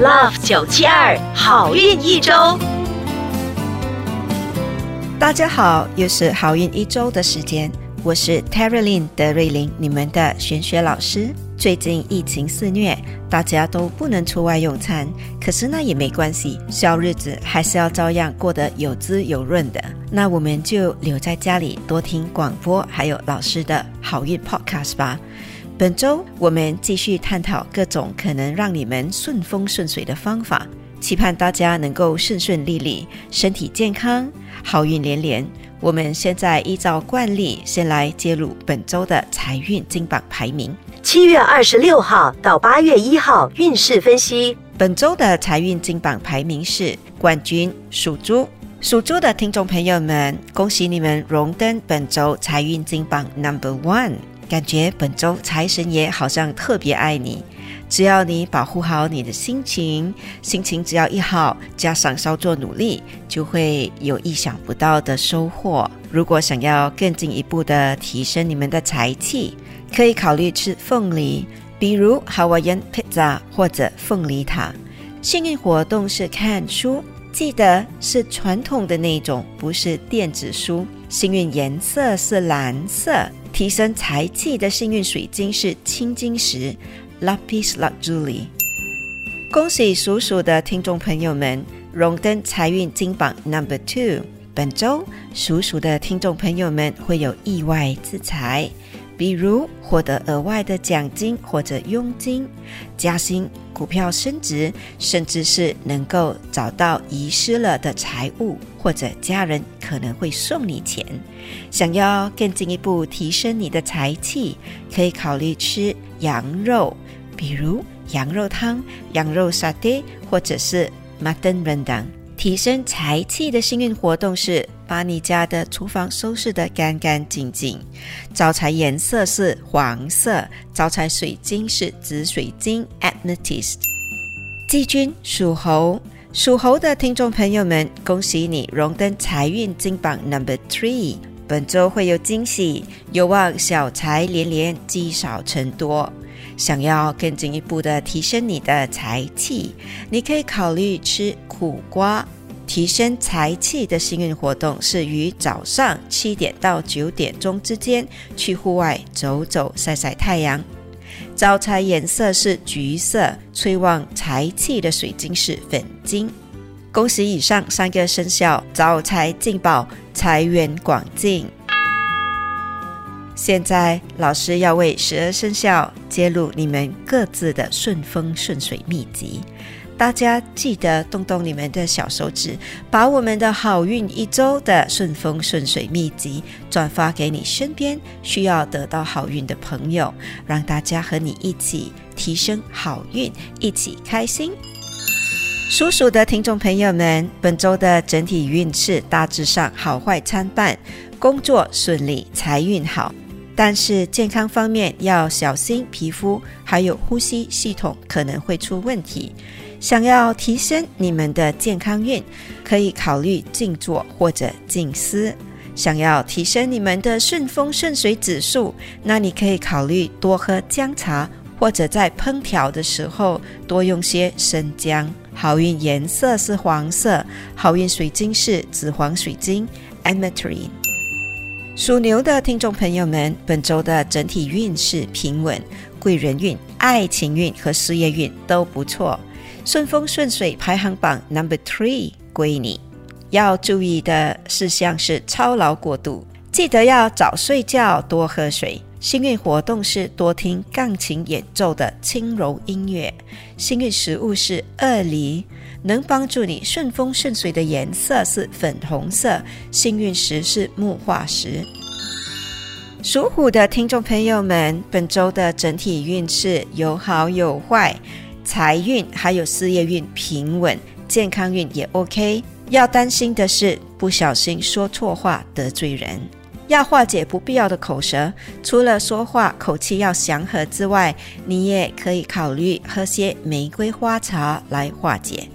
Love 九七二好运一周，大家好，又是好运一周的时间，我是 t e r y l i n 德瑞琳，你们的玄学老师。最近疫情肆虐，大家都不能出外用餐，可是那也没关系，小日子还是要照样过得有滋有润的。那我们就留在家里，多听广播，还有老师的好运 Podcast 吧。本周我们继续探讨各种可能让你们顺风顺水的方法，期盼大家能够顺顺利利、身体健康、好运连连。我们现在依照惯例，先来揭露本周的财运金榜排名。七月二十六号到八月一号运势分析。本周的财运金榜排名是冠军属猪，属猪的听众朋友们，恭喜你们荣登本周财运金榜 Number One。感觉本周财神爷好像特别爱你，只要你保护好你的心情，心情只要一好，加上稍作努力，就会有意想不到的收获。如果想要更进一步的提升你们的财气，可以考虑吃凤梨，比如 Hawaiian Pizza 或者凤梨塔。幸运活动是看书，记得是传统的那种，不是电子书。幸运颜色是蓝色。提升财气的幸运水晶是青金石 （Lapis Lazuli）。恭喜属鼠的听众朋友们荣登财运金榜 Number Two。本周属鼠的听众朋友们会有意外之财。比如获得额外的奖金或者佣金、加薪、股票升值，甚至是能够找到遗失了的财物，或者家人可能会送你钱。想要更进一步提升你的财气，可以考虑吃羊肉，比如羊肉汤、羊肉沙爹，或者是 mutton rendang。提升财气的幸运活动是把你家的厨房收拾得干干净净。招财颜色是黄色，招财水晶是紫水晶 （Amethyst）。季军属猴，属猴的听众朋友们，恭喜你荣登财运金榜 Number Three。本周会有惊喜，有望小财连连，积少成多。想要更进一步的提升你的财气，你可以考虑吃苦瓜。提升财气的幸运活动是于早上七点到九点钟之间去户外走走、晒晒太阳。招财颜色是橘色，催旺财气的水晶是粉晶。恭喜以上三个生肖招财进宝，财源广进。现在，老师要为十二生肖揭露你们各自的顺风顺水秘籍。大家记得动动你们的小手指，把我们的好运一周的顺风顺水秘籍转发给你身边需要得到好运的朋友，让大家和你一起提升好运，一起开心。属鼠的听众朋友们，本周的整体运势大致上好坏参半，工作顺利，财运好。但是健康方面要小心，皮肤还有呼吸系统可能会出问题。想要提升你们的健康运，可以考虑静坐或者静思。想要提升你们的顺风顺水指数，那你可以考虑多喝姜茶，或者在烹调的时候多用些生姜。好运颜色是黄色，好运水晶是紫黄水晶 （Ametrine）。属牛的听众朋友们，本周的整体运势平稳，贵人运、爱情运和事业运都不错，顺风顺水排行榜 number three 归你。要注意的事项是操劳过度，记得要早睡觉，多喝水。幸运活动是多听钢琴演奏的轻柔音乐。幸运食物是鳄梨，能帮助你顺风顺水的颜色是粉红色。幸运石是木化石。属虎的听众朋友们，本周的整体运势有好有坏，财运还有事业运平稳，健康运也 OK。要担心的是不小心说错话得罪人。要化解不必要的口舌，除了说话口气要祥和之外，你也可以考虑喝些玫瑰花茶来化解。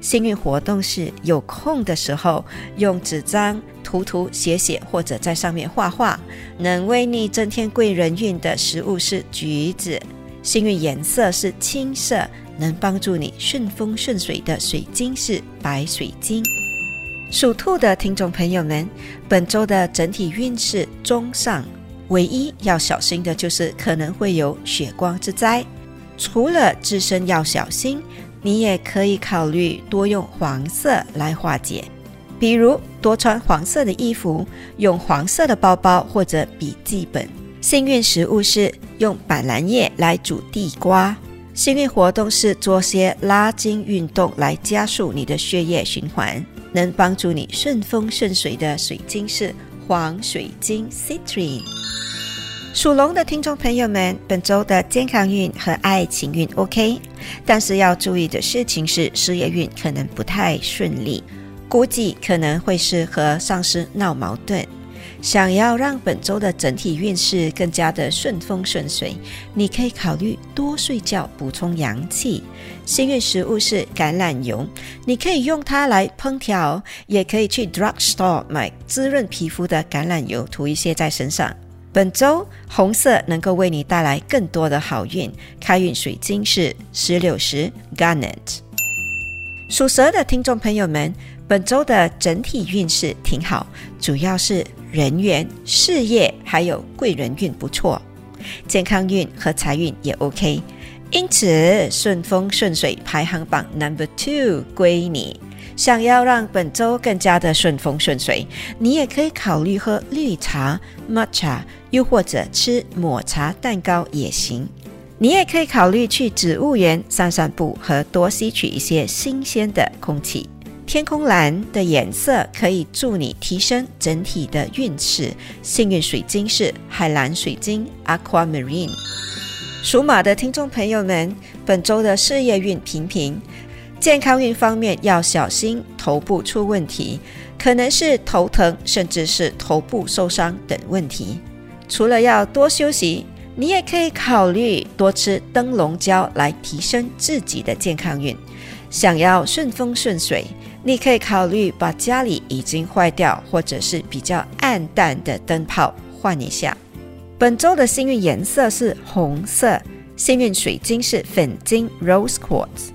幸运活动是有空的时候用纸张涂涂写写，或者在上面画画，能为你增添贵人运的食物是橘子。幸运颜色是青色能帮助你顺风顺水的水晶是白水晶。属兔的听众朋友们，本周的整体运势中上，唯一要小心的就是可能会有血光之灾。除了自身要小心，你也可以考虑多用黄色来化解，比如多穿黄色的衣服，用黄色的包包或者笔记本。幸运食物是用板蓝叶来煮地瓜。幸运活动是做些拉筋运动来加速你的血液循环。能帮助你顺风顺水的水晶是黄水晶 Citrine。属龙的听众朋友们，本周的健康运和爱情运 OK，但是要注意的事情是事业运可能不太顺利，估计可能会是和上司闹矛盾。想要让本周的整体运势更加的顺风顺水，你可以考虑多睡觉，补充阳气。幸运食物是橄榄油，你可以用它来烹调，也可以去 drugstore 买滋润皮肤的橄榄油，涂一些在身上。本周红色能够为你带来更多的好运，开运水晶是石榴石 garnet。属蛇的听众朋友们，本周的整体运势挺好，主要是。人缘、事业还有贵人运不错，健康运和财运也 OK，因此顺风顺水排行榜 Number Two 归你。想要让本周更加的顺风顺水，你也可以考虑喝绿茶 Matcha，又或者吃抹茶蛋糕也行。你也可以考虑去植物园散散步和多吸取一些新鲜的空气。天空蓝的颜色可以助你提升整体的运势。幸运水晶是海蓝水晶 （Aquamarine）。属马的听众朋友们，本周的事业运平平，健康运方面要小心头部出问题，可能是头疼，甚至是头部受伤等问题。除了要多休息，你也可以考虑多吃灯笼胶来提升自己的健康运。想要顺风顺水。你可以考虑把家里已经坏掉或者是比较暗淡的灯泡换一下。本周的幸运颜色是红色，幸运水晶是粉晶 （Rose Quartz）。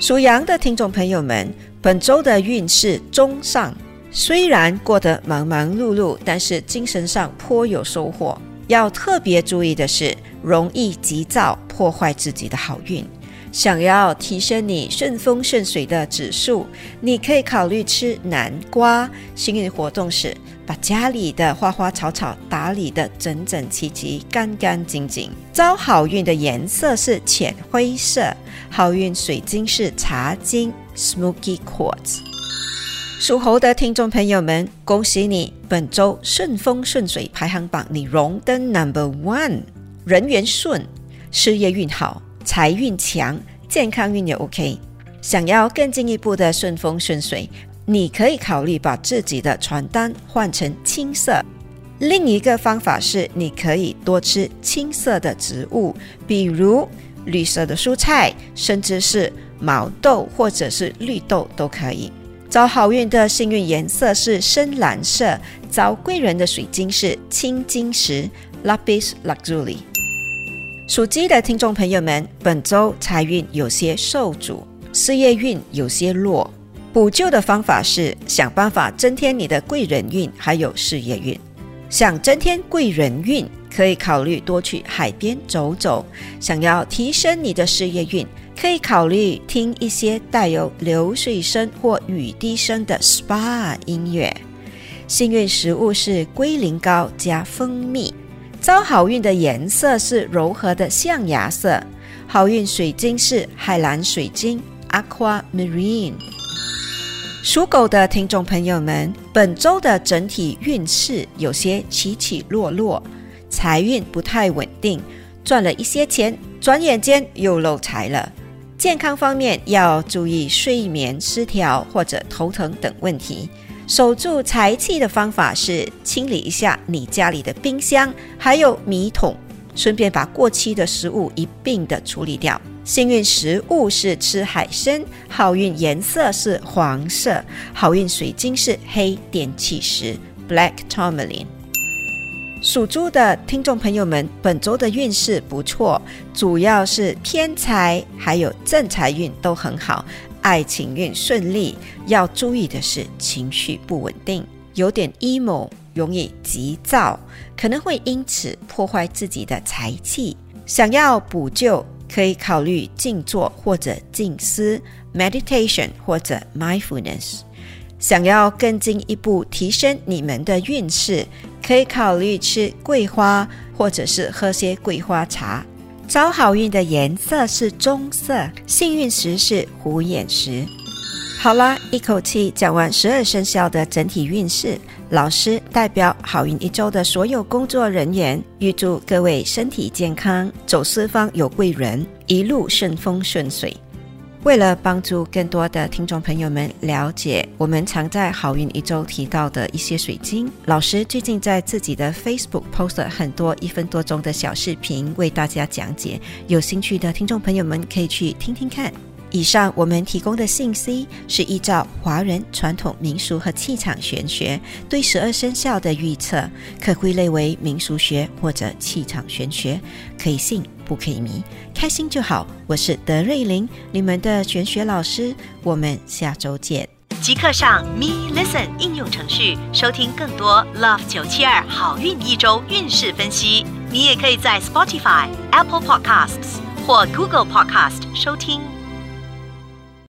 属羊的听众朋友们，本周的运势中上，虽然过得忙忙碌碌，但是精神上颇有收获。要特别注意的是，容易急躁，破坏自己的好运。想要提升你顺风顺水的指数，你可以考虑吃南瓜。幸运活动是把家里的花花草草打理得整整齐齐、干干净净。招好运的颜色是浅灰色，好运水晶是茶晶 （Smoky Quartz）。属猴的听众朋友们，恭喜你！本周顺风顺水排行榜你荣登 Number One，人缘顺，事业运好。财运强，健康运也 OK。想要更进一步的顺风顺水，你可以考虑把自己的床单换成青色。另一个方法是，你可以多吃青色的植物，比如绿色的蔬菜，甚至是毛豆或者是绿豆都可以。招好运的幸运颜色是深蓝色，招贵人的水晶是青金石 （Lapis Lazuli）。属鸡的听众朋友们，本周财运有些受阻，事业运有些弱。补救的方法是想办法增添你的贵人运，还有事业运。想增添贵人运，可以考虑多去海边走走；想要提升你的事业运，可以考虑听一些带有流水声或雨滴声的 SPA 音乐。幸运食物是龟苓膏加蜂蜜。招好运的颜色是柔和的象牙色，好运水晶是海蓝水晶 （Aquamarine）。属狗的听众朋友们，本周的整体运势有些起起落落，财运不太稳定，赚了一些钱，转眼间又漏财了。健康方面要注意睡眠失调或者头疼等问题。守住财气的方法是清理一下你家里的冰箱，还有米桶，顺便把过期的食物一并的处理掉。幸运食物是吃海参，好运颜色是黄色，好运水晶是黑电气石 （Black Tourmaline）。属猪的听众朋友们，本周的运势不错，主要是偏财还有正财运都很好，爱情运顺利。要注意的是情绪不稳定，有点 emo，容易急躁，可能会因此破坏自己的财气。想要补救，可以考虑静坐或者静思 （meditation） 或者 mindfulness。想要更进一步提升你们的运势，可以考虑吃桂花，或者是喝些桂花茶。招好运的颜色是棕色，幸运石是虎眼石。好啦，一口气讲完十二生肖的整体运势。老师代表好运一周的所有工作人员，预祝各位身体健康，走四方有贵人，一路顺风顺水。为了帮助更多的听众朋友们了解我们常在好运一周提到的一些水晶，老师最近在自己的 Facebook post 很多一分多钟的小视频，为大家讲解。有兴趣的听众朋友们可以去听听看。以上我们提供的信息是依照华人传统民俗和气场玄学对十二生肖的预测，可归类为民俗学或者气场玄学，可以信不可以迷，开心就好。我是德瑞琳，你们的玄学老师，我们下周见。即刻上 Me Listen 应用程序收听更多 Love 九七二好运一周运势分析。你也可以在 Spotify、Apple Podcasts 或 Google Podcast 收听。